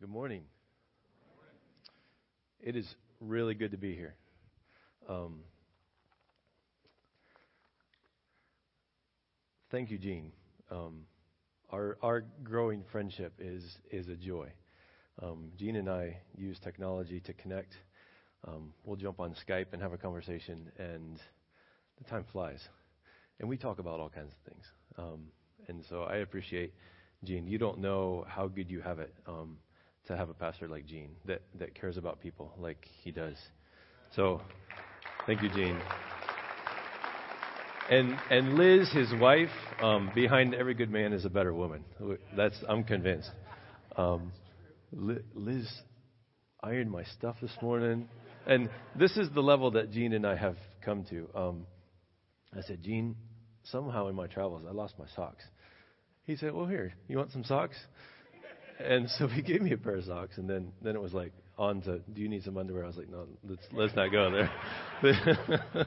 Good morning. It is really good to be here. Um, thank you, Gene. Um, our our growing friendship is is a joy. Um, Gene and I use technology to connect. Um, we'll jump on Skype and have a conversation, and the time flies. And we talk about all kinds of things. Um, and so I appreciate, Gene. You don't know how good you have it. Um, to have a pastor like Gene that, that cares about people like he does. So, thank you, Gene. And and Liz, his wife, um, behind every good man is a better woman. That's I'm convinced. Um, Liz ironed my stuff this morning, and this is the level that Gene and I have come to. Um, I said, Gene, somehow in my travels I lost my socks. He said, Well, here, you want some socks? And so he gave me a pair of socks, and then then it was like on to, do you need some underwear? I was like, no, let's let's not go there.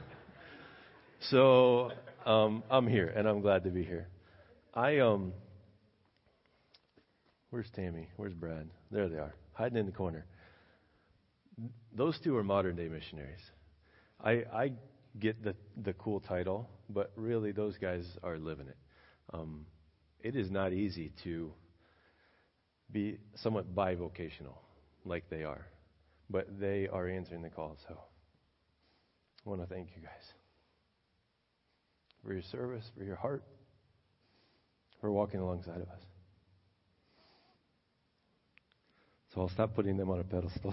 so um, I'm here, and I'm glad to be here. I um, where's Tammy? Where's Brad? There they are, hiding in the corner. Those two are modern day missionaries. I I get the the cool title, but really those guys are living it. Um, it is not easy to be somewhat bivocational, like they are. But they are answering the call, so I want to thank you guys for your service, for your heart, for walking alongside of us. So I'll stop putting them on a pedestal.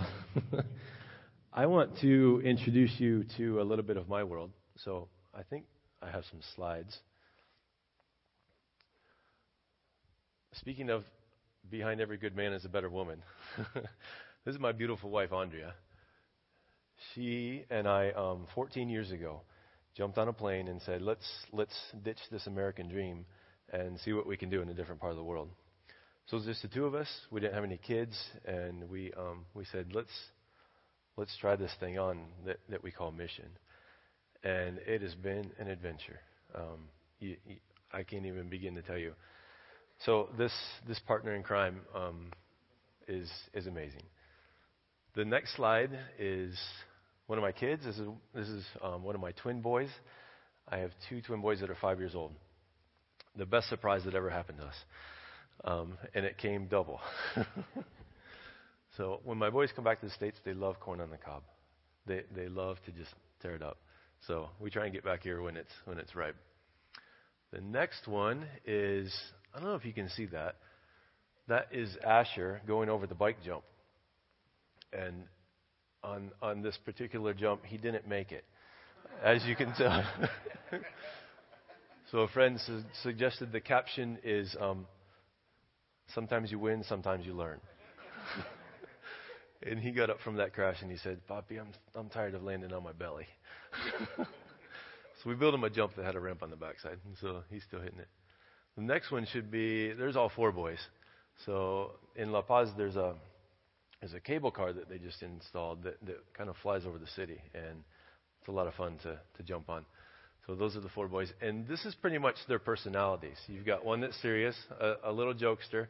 I want to introduce you to a little bit of my world. So I think I have some slides. Speaking of behind every good man is a better woman. this is my beautiful wife, Andrea. She and I, um, 14 years ago, jumped on a plane and said, "Let's let's ditch this American dream and see what we can do in a different part of the world." So it was just the two of us. We didn't have any kids, and we um, we said, "Let's let's try this thing on that that we call mission." And it has been an adventure. Um, you, you, I can't even begin to tell you so this this partner in crime um, is is amazing. The next slide is one of my kids. This is this is um, one of my twin boys. I have two twin boys that are five years old. The best surprise that ever happened to us, um, and it came double. so when my boys come back to the states, they love corn on the cob. They they love to just tear it up. So we try and get back here when it's when it's ripe. The next one is I don't know if you can see that. That is Asher going over the bike jump. And on, on this particular jump, he didn't make it, as you can tell. so a friend su- suggested the caption is um, Sometimes you win, sometimes you learn. and he got up from that crash and he said, Poppy, I'm, I'm tired of landing on my belly. so we built him a jump that had a ramp on the backside, and so he's still hitting it. The next one should be there's all four boys. So in La Paz, there's a there's a cable car that they just installed that, that kind of flies over the city, and it's a lot of fun to, to jump on. So those are the four boys, and this is pretty much their personalities. You've got one that's serious, a, a little jokester.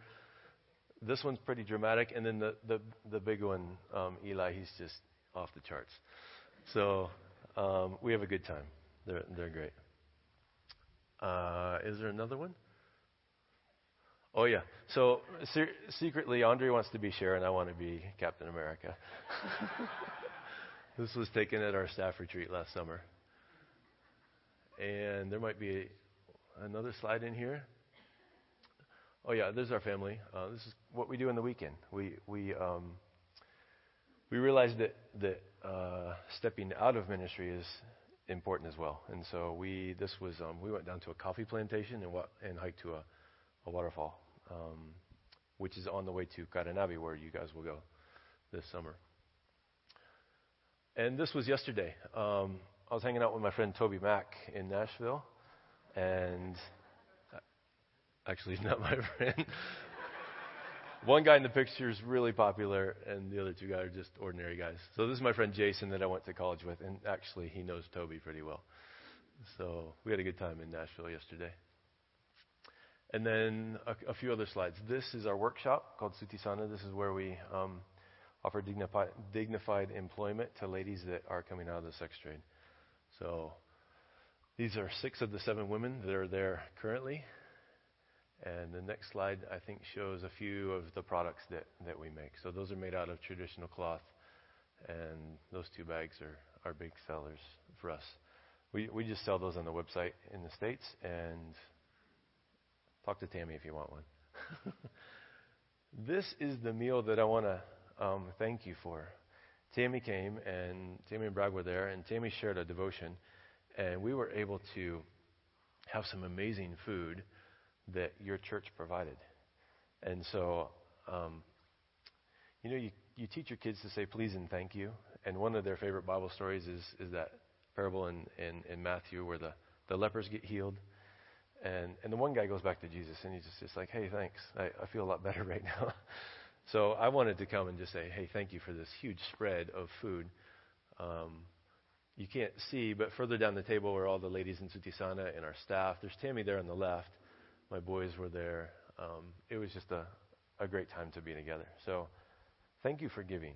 This one's pretty dramatic, and then the the, the big one, um, Eli, he's just off the charts. So um, we have a good time. They're they're great. Uh, is there another one? Oh yeah. So se- secretly, Andre wants to be Sharon. I want to be Captain America. this was taken at our staff retreat last summer, and there might be a, another slide in here. Oh yeah, this is our family. Uh, this is what we do in the weekend. We we um, we realized that that uh, stepping out of ministry is important as well, and so we this was um, we went down to a coffee plantation and what and hiked to a a waterfall, um, which is on the way to Caranavi, where you guys will go this summer. And this was yesterday. Um, I was hanging out with my friend TobyMac in Nashville, and uh, actually, he's not my friend. One guy in the picture is really popular, and the other two guys are just ordinary guys. So this is my friend Jason that I went to college with, and actually, he knows Toby pretty well. So we had a good time in Nashville yesterday. And then a, a, few other slides. This is our workshop called Sutisana. This is where we um, offer dignified, dignified employment to ladies that are coming out of the sex trade. So these are six of the seven women that are there currently. And the next slide, I think, shows a few of the products that, that we make. So those are made out of traditional cloth, and those two bags are, are big sellers for us. We, we just sell those on the website in the States, and talk to Tammy if you want one. this is the meal that I want to um, thank you for. Tammy came, and Tammy and Brad were there, and Tammy shared a devotion, and we were able to have some amazing food that your church provided. And so, um, you know, you, you teach your kids to say please and thank you. And one of their favorite Bible stories is, is that parable in, in, in Matthew where the, the lepers get healed. And, and the one guy goes back to Jesus and he's just, like, hey, thanks. I, I feel a lot better right now. so I wanted to come and just say, hey, thank you for this huge spread of food. Um, you can't see, but further down the table were all the ladies in Sutisana and our staff. There's Tammy there on the left. My boys were there. Um, it was just a, a great time to be together. So thank you for giving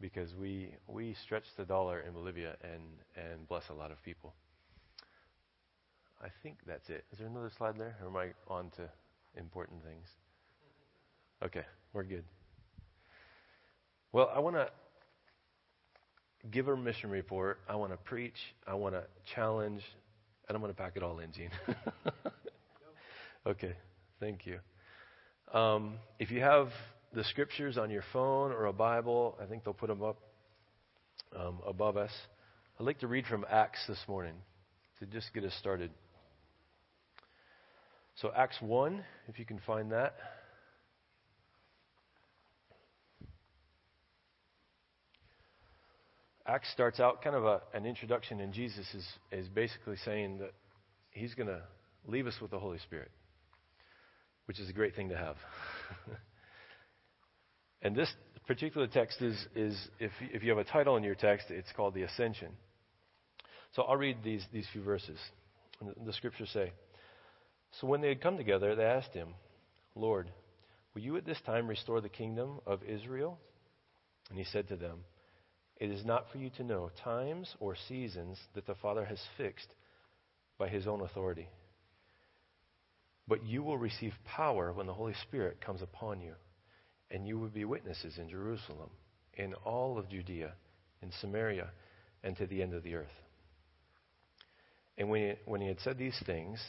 because we, we stretch the dollar in Bolivia and, and bless a lot of people. I think that's it. Is there another slide there? Or am I on to important things? Okay, we're good. Well, I want to give a mission report. I want to preach. I want to challenge. And I'm going to pack it all in, Gene. Okay, thank you. Um, if you have the scriptures on your phone or a Bible, I think they'll put them up um, above us. I'd like to read from Acts this morning to just get us started. So, Acts 1, if you can find that. Acts starts out kind of a, an introduction, and Jesus is, is basically saying that he's going to leave us with the Holy Spirit which is a great thing to have. and this particular text is, is if, if you have a title in your text, it's called the Ascension. So I'll read these, these few verses. The, the scriptures say So when they had come together, they asked him, Lord, will you at this time restore the kingdom of Israel? And he said to them, It is not for you to know times or seasons that the Father has fixed by his own authority but you will receive power when the Holy Spirit comes upon you, and you will be witnesses in Jerusalem, in all of Judea, in Samaria, and to the end of the earth. And when he, when he had said these things,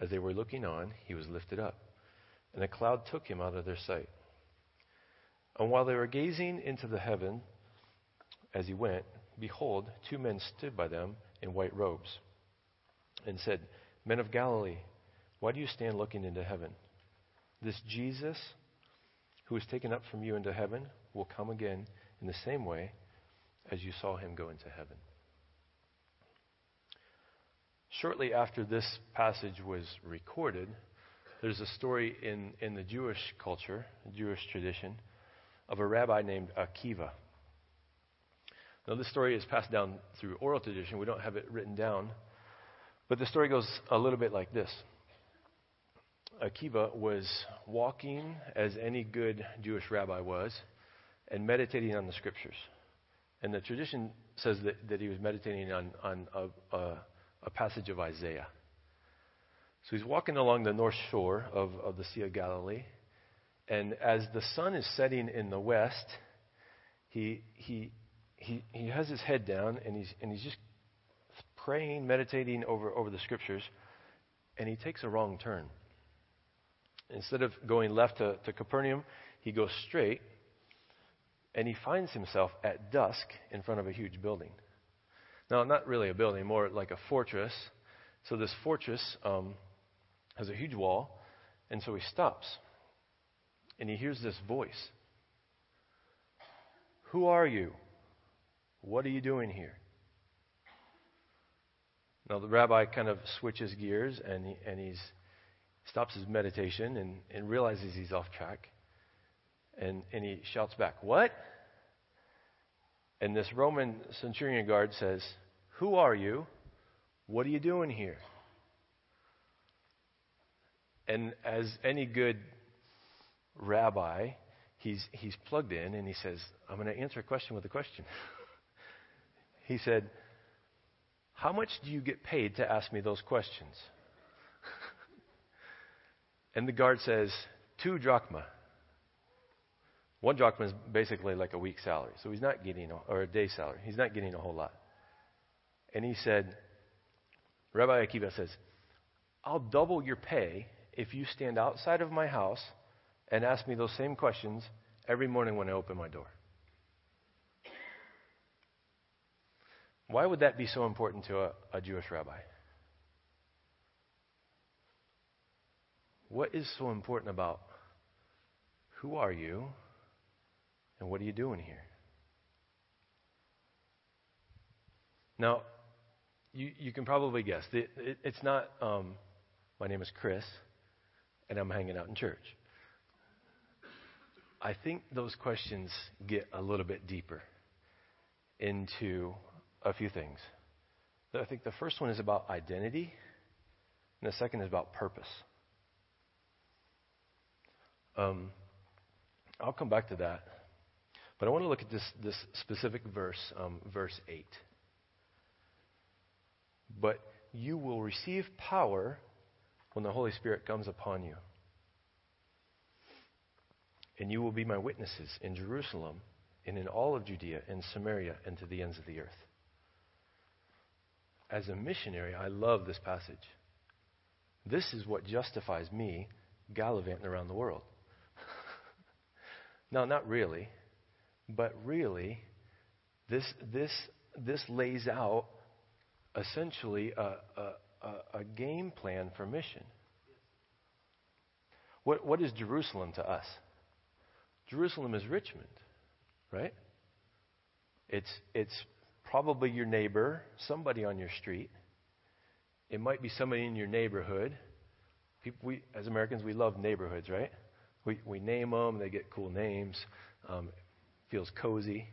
as they were looking on, he was lifted up, and a cloud took him out of their sight. And while they were gazing into the heaven as he went, behold, two men stood by them in white robes, and said, Men of Galilee, why do you stand looking into heaven? This Jesus, who was taken up from you into heaven, will come again in the same way as you saw him go into heaven. Shortly after this passage was recorded, there's a story in, in the Jewish culture, Jewish tradition, of a rabbi named Akiva. Now, this story is passed down through oral tradition. We don't have it written down. But the story goes a little bit like this Akiva was walking, as any good Jewish rabbi was, and meditating on the scriptures. And the tradition says that, that he was meditating on, on a, a, a, passage of Isaiah. So he's walking along the north shore of, of the Sea of Galilee. And as the sun is setting in the west, he, he, he, he has his head down and he's, and he's just praying, meditating over, over the scriptures. And he takes a wrong turn. Instead of going left to, to Capernaum, he goes straight and he finds himself at dusk in front of a huge building. Now, not really a building, more like a fortress. So, this fortress um, has a huge wall, and so he stops and he hears this voice Who are you? What are you doing here? Now, the rabbi kind of switches gears and, he, and he's stops his meditation and, and realizes he's off track. And, and he shouts back, What? And this Roman centurion guard says, Who are you? What are you doing here? And as any good rabbi, he's, he's plugged in and he says, I'm going to answer a question with a question. he said, How much do you get paid to ask me those questions? and the guard says, Two drachma. One drachma is basically like a week's salary. So he's not getting, a, or a day salary. He's not getting a whole lot. And he said, Rabbi Akiva says, I'll double your pay if you stand outside of my house and ask me those same questions every morning when I open my door. Why would that be so important to a, a Jewish rabbi? What is so important about who are you and what are you doing here? Now, you, you can probably guess. It, it, it's not, um, my name is Chris, and I'm hanging out in church. I think those questions get a little bit deeper into a few things. I think the first one is about identity, and the second is about purpose. Um, I'll come back to that. But I want to look at this, this specific verse, um, verse 8. But you will receive power when the Holy Spirit comes upon you. And you will be my witnesses in Jerusalem and in all of Judea and Samaria and to the ends of the earth. As a missionary, I love this passage. This is what justifies me gallivanting around the world. no, not really. But really, this, this, this lays out essentially a, a, a, game plan for mission. What, what is Jerusalem to us? Jerusalem is Richmond, right? It's, it's probably your neighbor, somebody on your street. It might be somebody in your neighborhood. People, we, as Americans, we love neighborhoods, right? We, we name them, they get cool names. Um, feels cozy.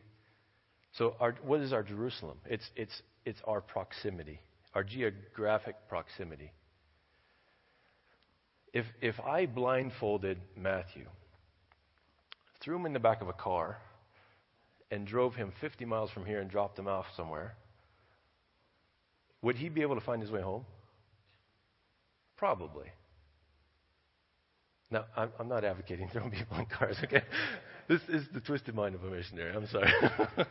So, our, what is our Jerusalem? It's, it's, it's our proximity, our geographic proximity. If, if I blindfolded Matthew, threw him in the back of a car, and drove him 50 miles from here and dropped him off somewhere, would he be able to find his way home? Probably. Now, I'm, I'm not advocating throwing people in cars, okay? This is the twisted mind of a missionary. I'm sorry.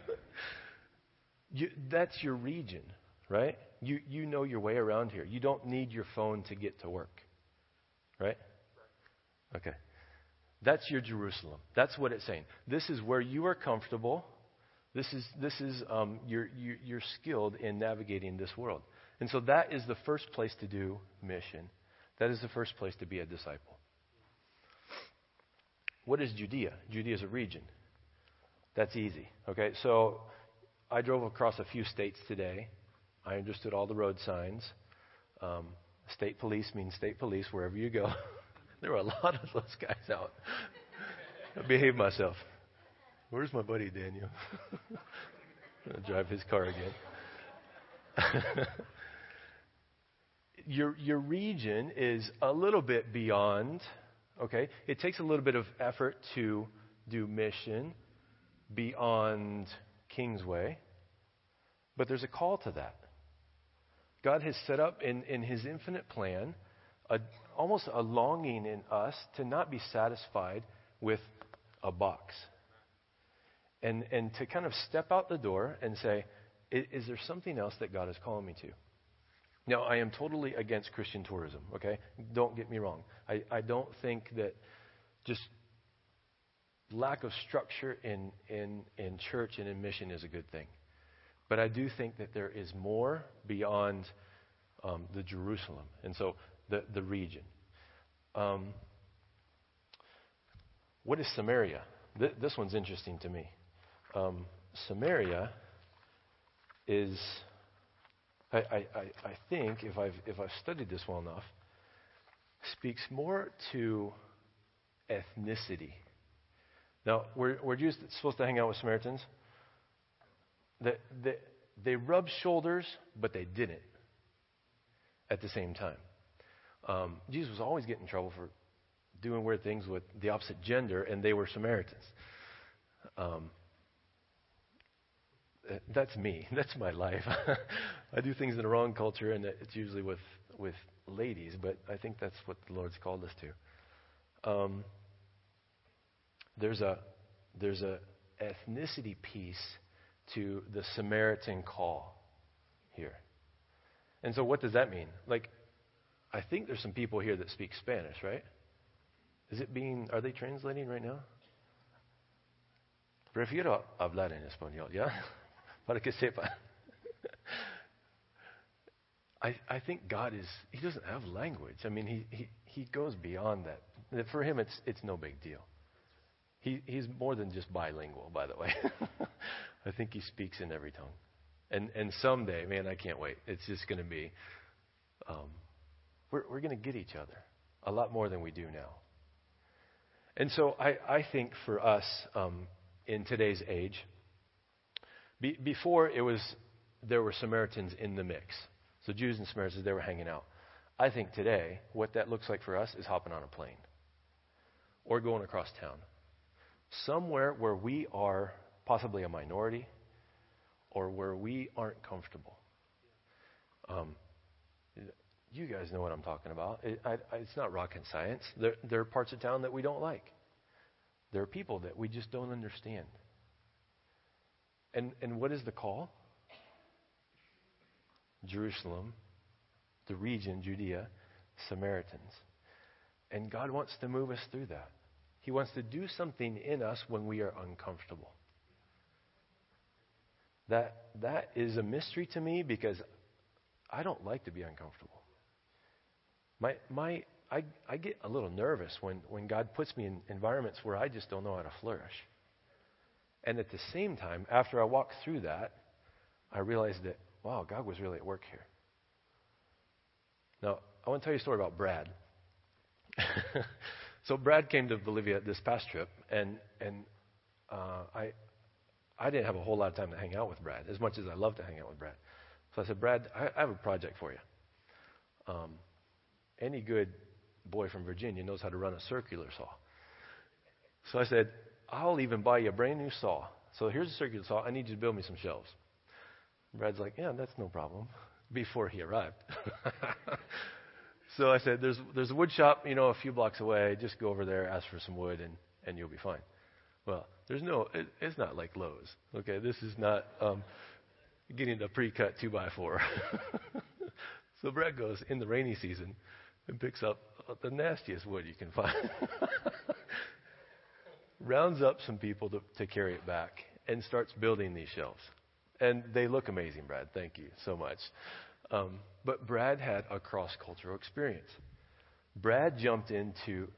you, that's your region, right? You, you know your way around here. You don't need your phone to get to work, right? Okay. That's your Jerusalem. That's what it's saying. This is where you are comfortable. This is, this is um, you're, you're, you're skilled in navigating this world. And so that is the first place to do mission. That is the first place to be a disciple. What is Judea? Judea is a region. That's easy. Okay, so I drove across a few states today. I understood all the road signs. Um, state police means state police wherever you go. there were a lot of those guys out. I behaved myself. Where's my buddy Daniel? Drive his car again. your, your region is a little bit beyond Okay? It takes a little bit of effort to do mission beyond Kingsway, but there's a call to that. God has set up in, in His infinite plan a, almost a longing in us to not be satisfied with a box. And, and to kind of step out the door and say, is, is there something else that God is calling me to? Now, I am totally against Christian tourism, okay? Don't get me wrong. I, I don't think that just lack of structure in, in, in church and in mission is a good thing. But I do think that there is more beyond um, the Jerusalem, and so the, the region. Um, what is Samaria? Th- this one's interesting to me. Um, Samaria is I, I, I think, if I've, if I've studied this well enough, speaks more to ethnicity. Now, were, were Jews supposed to hang out with Samaritans? They, they, they rubbed shoulders, but they didn't at the same time. Um, Jesus was always getting in trouble for doing weird things with the opposite gender, and they were Samaritans. Um, that's me. That's my life. I do things in the wrong culture, and it's usually with with ladies. But I think that's what the Lord's called us to. Um, there's a there's a ethnicity piece to the Samaritan call here. And so, what does that mean? Like, I think there's some people here that speak Spanish, right? Is it being? Are they translating right now? Prefiero hablar en español, ¿ya? Para que sepa. I, I think God is, He doesn't have language. I mean, He, he, he goes beyond that. For Him, it's, it's no big deal. He, he's more than just bilingual, by the way. I think He speaks in every tongue. And, and someday, man, I can't wait. It's just going to be, um, we're, we're going to get each other a lot more than we do now. And so I, I think for us um, in today's age, be, before it was, there were Samaritans in the mix. So Jews and Samaritans, they were hanging out. I think today, what that looks like for us is hopping on a plane or going across town. Somewhere where we are possibly a minority or where we aren't comfortable. Um, you guys know what I'm talking about. It, I, I, it's not rocket science. There, there are parts of town that we don't like. There are people that we just don't understand. And, and what is the call? Jerusalem, the region, Judea, Samaritans. And God wants to move us through that. He wants to do something in us when we are uncomfortable. That, that is a mystery to me because I don't like to be uncomfortable. My, my, I, I get a little nervous when, when God puts me in environments where I just don't know how to flourish. And at the same time, after I walked through that, I realized that, wow, God was really at work here. Now, I want to tell you a story about Brad. so Brad came to Bolivia this past trip, and and uh, I I didn't have a whole lot of time to hang out with Brad, as much as I love to hang out with Brad. So I said, Brad, I, I have a project for you. Um, any good boy from Virginia knows how to run a circular saw. So I said, I'll even buy you a brand new saw. So here's a circular saw. I need you to build me some shelves. Brad's like, yeah, that's no problem. Before he arrived. so I said, there's, there's a wood shop, you know, a few blocks away. Just go over there, ask for some wood, and, and you'll be fine. Well, there's no, it, it's not like Lowe's. Okay, this is not um, getting a pre-cut two by four. so Brad goes in the rainy season and picks up the nastiest wood you can find. Rounds up some people to, to carry it back and starts building these shelves. And they look amazing, Brad. Thank you so much. Um, but Brad had a cross cultural experience. Brad jumped into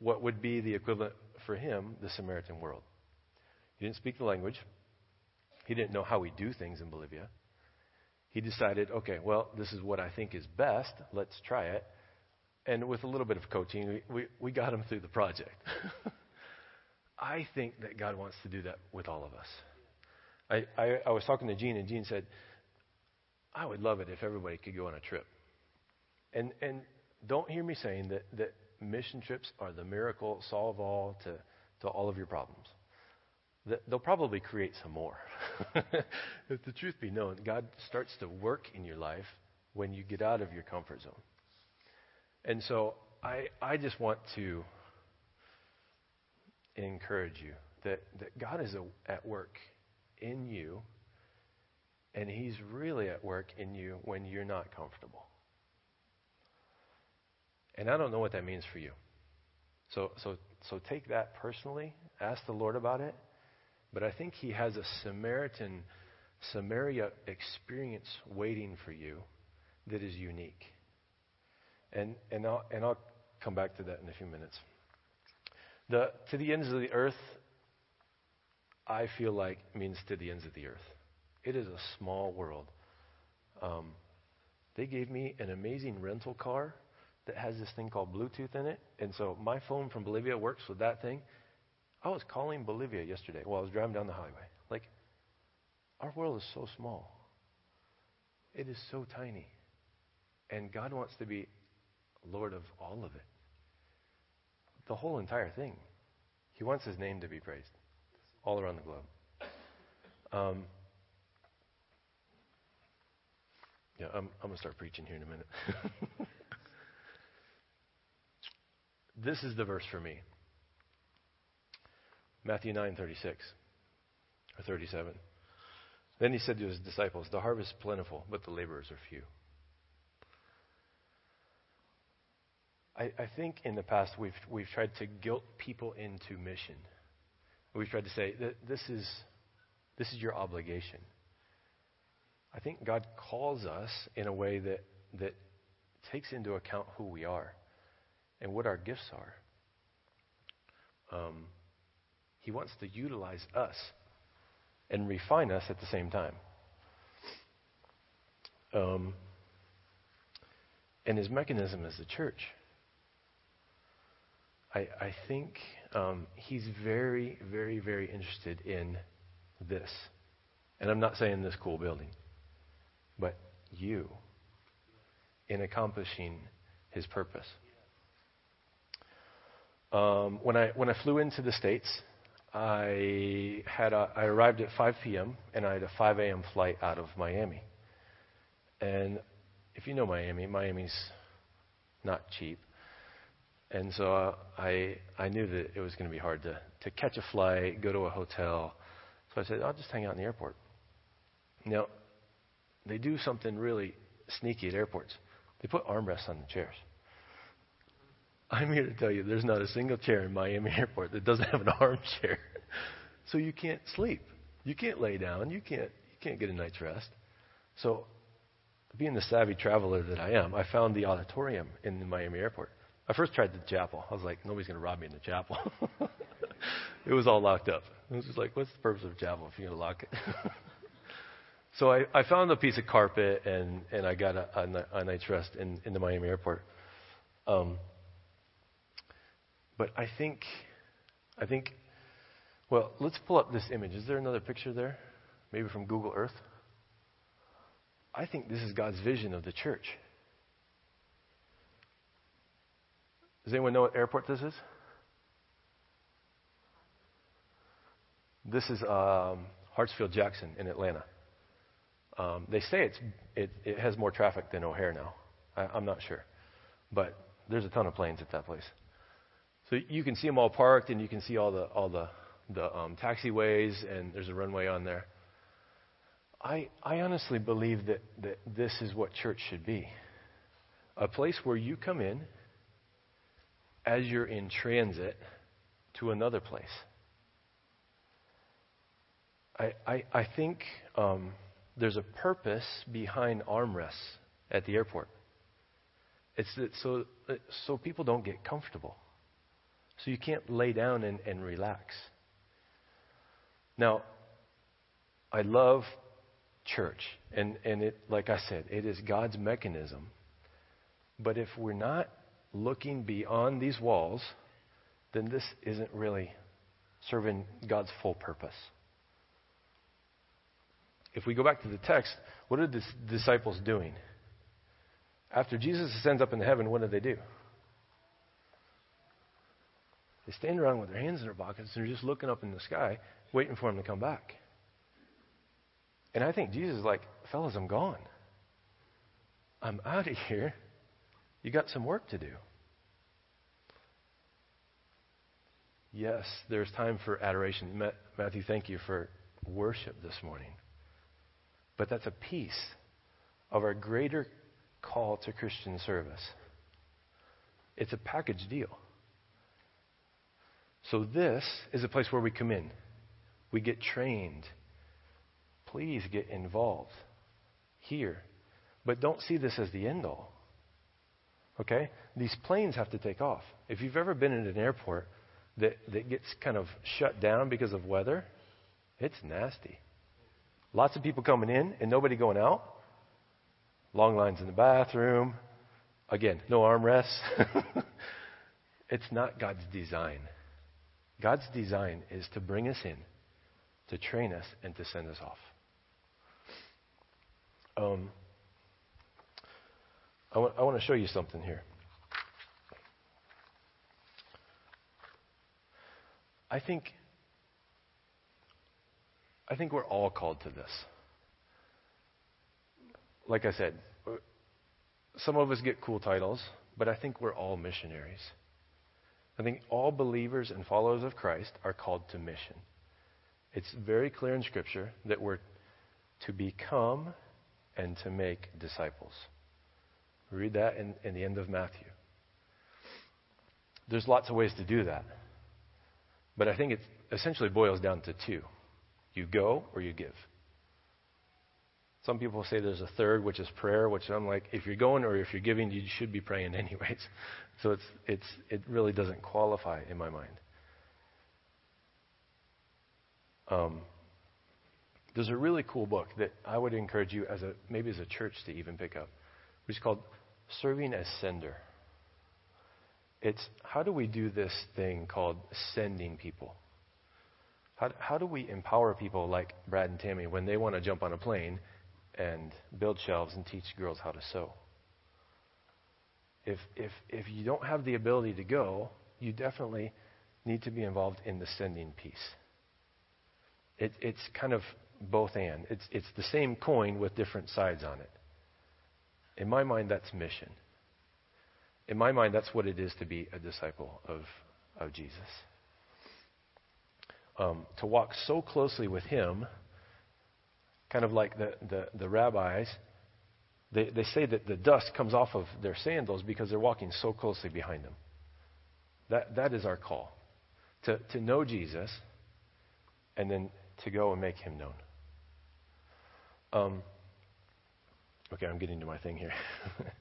what would be the equivalent for him, the Samaritan world. He didn't speak the language. He didn't know how we do things in Bolivia. He decided, okay, well, this is what I think is best. Let's try it. And with a little bit of coaching, we, we, we got him through the project. I think that God wants to do that with all of us. I, I, I was talking to Gene, and Gene said, I would love it if everybody could go on a trip. And, and don't hear me saying that, that mission trips are the miracle solve all to, to all of your problems. They'll probably create some more. if the truth be known, God starts to work in your life when you get out of your comfort zone. And so I, I just want to encourage you that, that God is a, at work in you, and He's really at work in you when you're not comfortable. And I don't know what that means for you. So, so, so take that personally. Ask the Lord about it. But I think He has a Samaritan, Samaria experience waiting for you that is unique. And, and, I'll, and I'll come back to that in a few minutes. The, to the ends of the earth, I feel like means to the ends of the earth. It is a small world. Um, they gave me an amazing rental car that has this thing called Bluetooth in it. And so my phone from Bolivia works with that thing. I was calling Bolivia yesterday while I was driving down the highway. Like, our world is so small. It is so tiny. And God wants to be Lord of all of it. The whole entire thing. He wants his name to be praised all around the globe. Um, yeah, I'm, I'm going to start preaching here in a minute. this is the verse for me Matthew 9 36 or 37. Then he said to his disciples, The harvest is plentiful, but the laborers are few. I, I think in the past we've, we've tried to guilt people into mission. We've tried to say this is, this is your obligation. I think God calls us in a way that, that takes into account who we are and what our gifts are. Um, he wants to utilize us and refine us at the same time. Um, and his mechanism is the church. I, I think um, he's very, very, very interested in this. And I'm not saying this cool building, but you in accomplishing his purpose. Um, when I when I flew into the states, I had a, I arrived at 5 p.m. and I had a 5 a.m. flight out of Miami. And if you know Miami, Miami's not cheap. And so I, I knew that it was going to be hard to, to catch a flight, go to a hotel. So I said, I'll just hang out in the airport. Now, they do something really sneaky at airports. They put armrests on the chairs. I'm here to tell you there's not a single chair in Miami airport that doesn't have an armchair. so you can't sleep. You can't lay down. You can't you can't get a night's rest. So being the savvy traveler that I am, I found the auditorium in the Miami airport. I first tried the chapel. I was like, nobody's going to rob me in the chapel. it was all locked up. It was just like, what's the purpose of a chapel if you're going to lock it? so I, I found a piece of carpet and, and I got a, a, a night's rest in, in the Miami airport. Um, but I think, I think, well, let's pull up this image. Is there another picture there? Maybe from Google Earth? I think this is God's vision of the church. Does anyone know what airport this is? This is um, Hartsfield Jackson in Atlanta. Um, they say it's, it, it has more traffic than O'Hare now. I, I'm not sure. But there's a ton of planes at that place. So you can see them all parked, and you can see all the all the the um, taxiways, and there's a runway on there. I I honestly believe that that this is what church should be, a place where you come in as you're in transit to another place. I, I, I think um, there's a purpose behind armrests at the airport. It's that so, so people don't get comfortable. So you can't lay down and, and relax. Now, I love church. And, and it, like I said, it is God's mechanism. But if we're not looking beyond these walls, then this isn't really serving God's full purpose. If we go back to the text, what are the disciples doing? After Jesus ascends up into heaven, what do they do? They stand around with their hands in their pockets and they're just looking up in the sky, waiting for him to come back. And I think Jesus is like, fellas, I'm gone. I'm out of here. You got some work to do. Yes, there's time for adoration. Matthew, thank you for worship this morning. But that's a piece of our greater call to Christian service. It's a package deal. So, this is a place where we come in. We get trained. Please get involved here. But don't see this as the end all. Okay? These planes have to take off. If you've ever been in an airport that, that gets kind of shut down because of weather, it's nasty. Lots of people coming in and nobody going out. Long lines in the bathroom. Again, no armrests. it's not God's design. God's design is to bring us in, to train us, and to send us off. Um, I want, I want to show you something here. I think I think we're all called to this. Like I said, some of us get cool titles, but I think we're all missionaries. I think all believers and followers of Christ are called to mission. It's very clear in Scripture that we're to become and to make disciples. Read that in, in the end of Matthew. There's lots of ways to do that. But I think it essentially boils down to two you go or you give. Some people say there's a third, which is prayer, which I'm like, if you're going or if you're giving, you should be praying anyways. So it's, it's, it really doesn't qualify in my mind. Um, there's a really cool book that I would encourage you, as a maybe as a church, to even pick up, which is called "Serving as Sender." It's how do we do this thing called sending people? How, how do we empower people like Brad and Tammy when they want to jump on a plane and build shelves and teach girls how to sew? If, if, if you don't have the ability to go, you definitely need to be involved in the sending piece. It, it's kind of both and. It's, it's the same coin with different sides on it. In my mind, that's mission. In my mind, that's what it is to be a disciple of, of Jesus. Um, to walk so closely with Him, kind of like the, the, the rabbis, they, they say that the dust comes off of their sandals because they're walking so closely behind Him. That, that is our call. To, to know Jesus and then to go and make Him known. Um, okay, I'm getting to my thing here.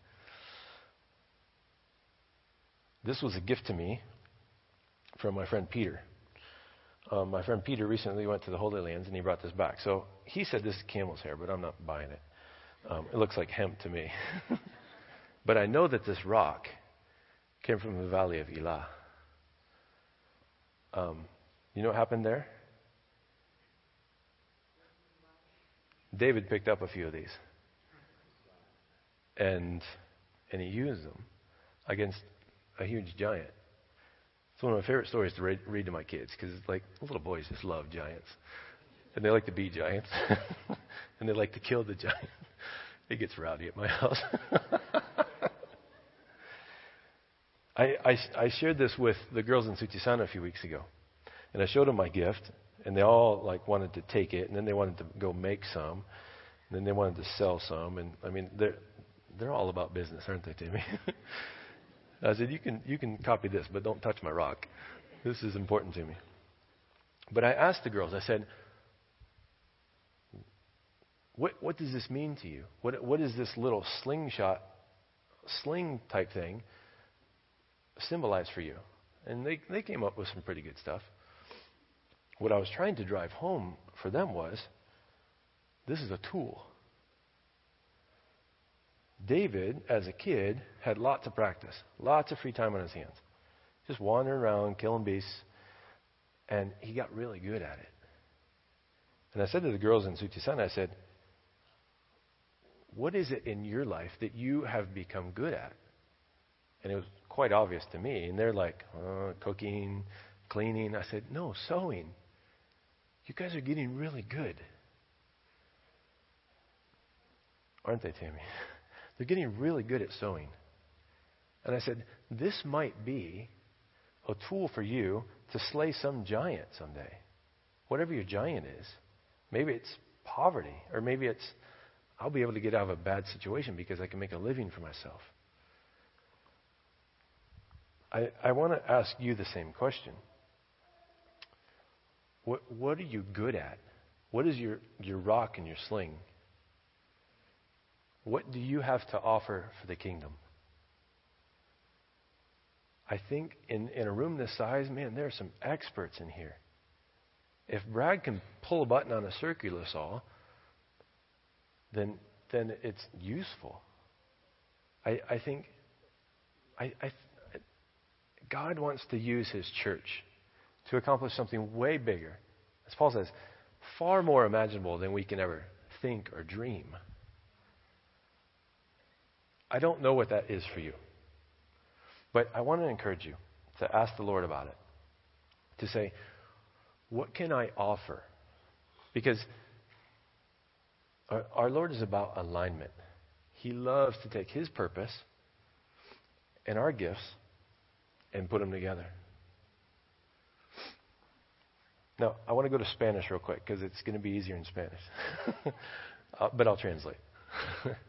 this was a gift to me from my friend Peter. Um, my friend Peter recently went to the Holy Lands and he brought this back. So he said this is camel's hair, but I'm not buying it. Um, it looks like hemp to me. but I know that this rock came from the valley of Elah. Um, you know what happened there? David picked up a few of these. And, and he used them against a huge giant. It's one of my favorite stories to read, read to my kids because like little boys just love giants. And they like to be giants. and they like to kill the giant. It gets rowdy at my house. I, I, I shared this with the girls in Sutisana a few weeks ago. And I showed them my gift and they all like wanted to take it, and then they wanted to go make some, and then they wanted to sell some, and I mean they're they're all about business, aren't they, Timmy? I said you can you can copy this, but don't touch my rock. This is important to me. But I asked the girls. I said, "What what does this mean to you? What what is this little slingshot, sling type thing symbolize for you?" And they they came up with some pretty good stuff what I was trying to drive home for them was this is a tool. David, as a kid, had lots of practice, lots of free time on his hands. Just wandering around, killing beasts. And he got really good at it. And I said to the girls in Sutisana, I said, What is it in your life that you have become good at? And it was quite obvious to me. And they're like, uh, cooking, cleaning. I said, No, sewing. You guys are getting really good. Aren't they, Tammy? They're getting really good at sewing. And I said, This might be a tool for you to slay some giant someday. Whatever your giant is. Maybe it's poverty, or maybe it's I'll be able to get out of a bad situation because I can make a living for myself. I, I want to ask you the same question. What, what are you good at? What is your, your rock and your sling? What do you have to offer for the kingdom? I think in, in a room this size, man, there are some experts in here. If Brad can pull a button on a circular saw, then then it's useful. I, I think I, I, God wants to use His church to accomplish something way bigger. As Paul says, far more imaginable than we can ever think or dream. I don't know what that is for you. But I want to encourage you to ask the Lord about it. To say, what can I offer? Because our, our Lord is about alignment. He loves to take His purpose and our gifts and put them together. Now, I want to go to Spanish real quick because it's going to be easier in Spanish. uh, but I'll translate.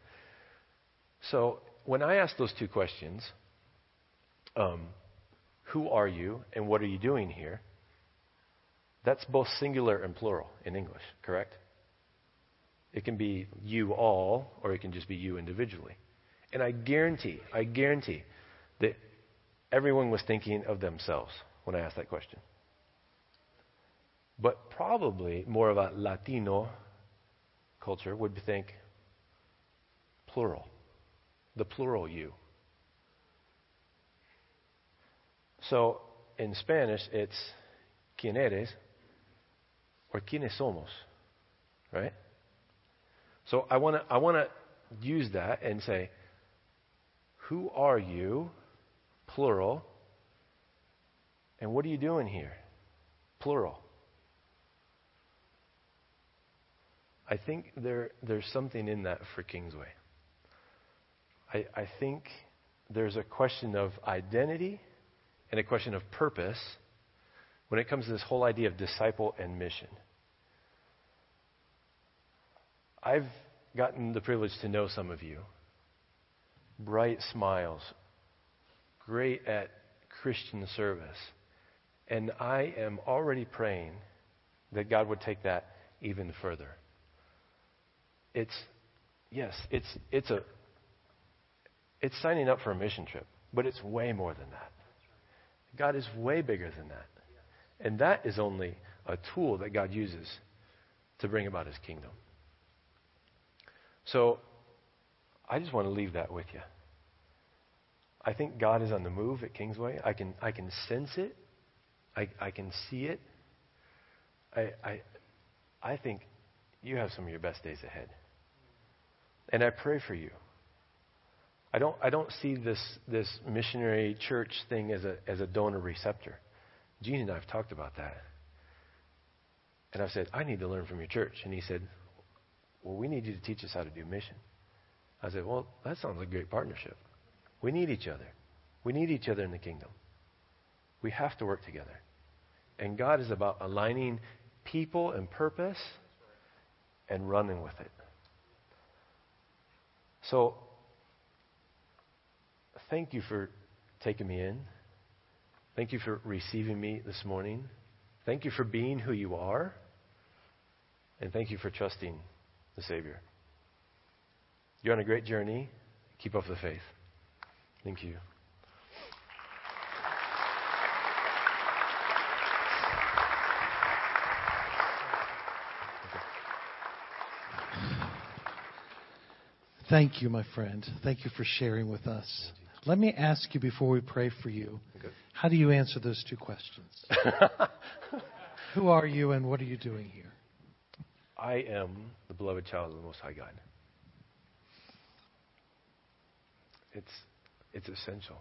so, when I ask those two questions, um, who are you and what are you doing here? That's both singular and plural in English, correct? It can be you all, or it can just be you individually. And I guarantee, I guarantee that everyone was thinking of themselves when I asked that question. But probably more of a Latino culture would think plural, the plural you. So in Spanish, it's quién eres or quiénes somos, right? So I want to I want to use that and say, who are you, plural, and what are you doing here, plural? I think there there's something in that for Kingsway. I, I think there's a question of identity and a question of purpose when it comes to this whole idea of disciple and mission. I've gotten the privilege to know some of you. Bright smiles, great at Christian service. And I am already praying that God would take that even further. It's, yes, it's, it's a, it's signing up for a mission trip, but it's way more than that. God is way bigger than that. And that is only a tool that God uses to bring about his kingdom. So I just want to leave that with you. I think God is on the move at Kingsway. I can, I can sense it. I, I can see it. I, I, I think you have some of your best days ahead. And I pray for you. I don't, I don't see this, this missionary church thing as a, as a donor receptor. Gene and I have talked about that. And I've said, I need to learn from your church. And he said, Well, we need you to teach us how to do mission. I said, Well, that sounds like a great partnership. We need each other. We need each other in the kingdom. We have to work together. And God is about aligning people and purpose and running with it. So thank you for taking me in. Thank you for receiving me this morning. Thank you for being who you are. And thank you for trusting the Savior. You're on a great journey. Keep up the faith. Thank you. Thank you, my friend. Thank you for sharing with us. Let me ask you before we pray for you Okay. how do you answer those two questions? Who are you and what are you doing here? I am the beloved child of the Most High God. It's, it's essential.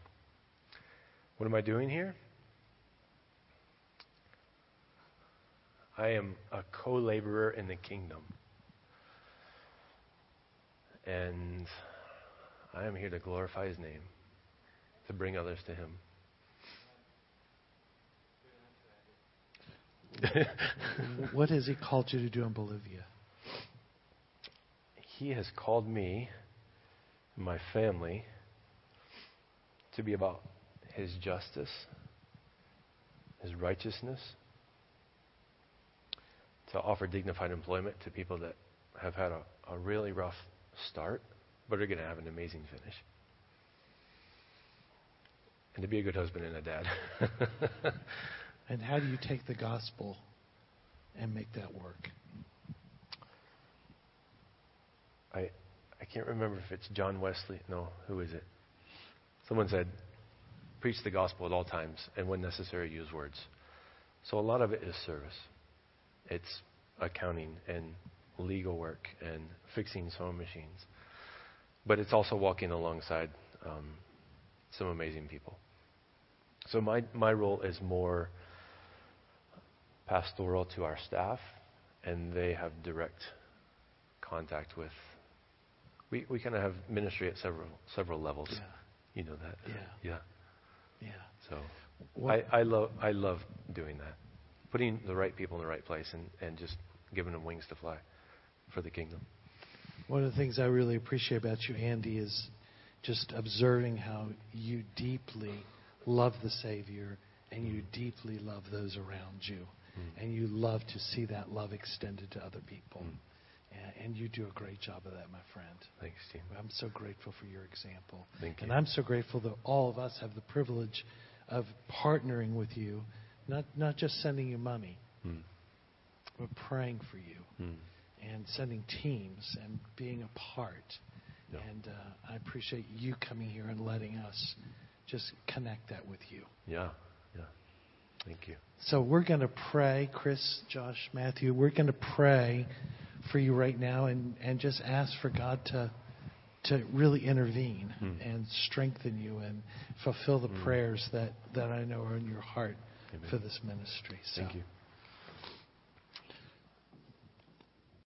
What am I doing here? I am a co laborer in the kingdom. And I am here to glorify his name, to bring others to him. what has he called you to do in Bolivia? He has called me and my family to be about His justice, His righteousness, to offer dignified employment to people that have had a, a really rough start, but are going to have an amazing finish. And to be a good husband and a dad. And how do you take the gospel and make that work? I I can't remember if it's John Wesley. No, who is it? Someone said, "Preach the gospel at all times, and when necessary, use words." So a lot of it is service. It's accounting and legal work and fixing sewing machines. but it's also walking alongside um, some amazing people. So my my role is more pastoral to our staff, and they have direct contact with. We we kind of have ministry at several several levels. Yeah. You know that. Yeah. Yeah. Yeah. So What- I, I love I love doing that, putting the right people in the right place, and, and just giving them wings to fly for the kingdom. One of the things I really appreciate about you, Andy, is just observing how you deeply love the Savior and you deeply love those around you. Mm. And you love to see that love extended to other people. Mm. And, and you do a great job of that, my friend. Thanks, Steve. I'm so grateful for your example. Thank you. And I'm so grateful that all of us have the privilege of partnering with you, not, not just sending you money, Mm. but praying for you Mm. and sending teams and being a part. Yeah. And uh, I appreciate you coming here and letting us just connect that with you. Yeah, yeah. Thank you. So we're going to pray, Chris, Josh, Matthew, we're going to pray for you right now and, and just ask for God to to really intervene Hmm. and strengthen you and fulfill the Hmm. prayers that, that I know are in your heart Amen. for this ministry. So Thank you.